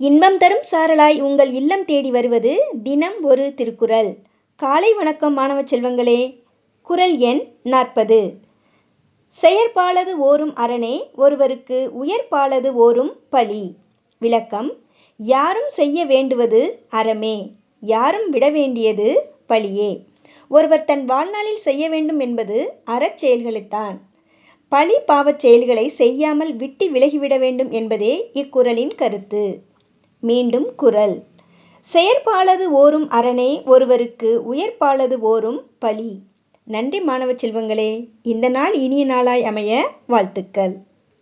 இன்பம் தரும் சாரலாய் உங்கள் இல்லம் தேடி வருவது தினம் ஒரு திருக்குறள். காலை வணக்கம் மாணவ செல்வங்களே. குறள் எண் நாற்பது. செயற்பாலது ஓரும் அரணே ஒருவருக்கு உயர்பாலது ஓரும் பழி. விளக்கம் யாரும் செய்ய வேண்டுவது அறமே யாரும் விட வேண்டியது பழியே. ஒருவர் தன் வாழ்நாளில் செய்ய வேண்டும் என்பது அறச் செயல்களைத்தான் பழி பாவச் செயல்களை செய்யாமல் விட்டு விலகிவிட வேண்டும் என்பதே இக்குறளின் கருத்து. மீண்டும் குறள் செயற்பாலது ஓரும் அரணே ஒருவருக்கு உயர்பாலது ஓரும் பழி நன்றி மாணவ செல்வங்களே இந்த நாள் இனிய நாளாய் அமைய வாழ்த்துக்கள்.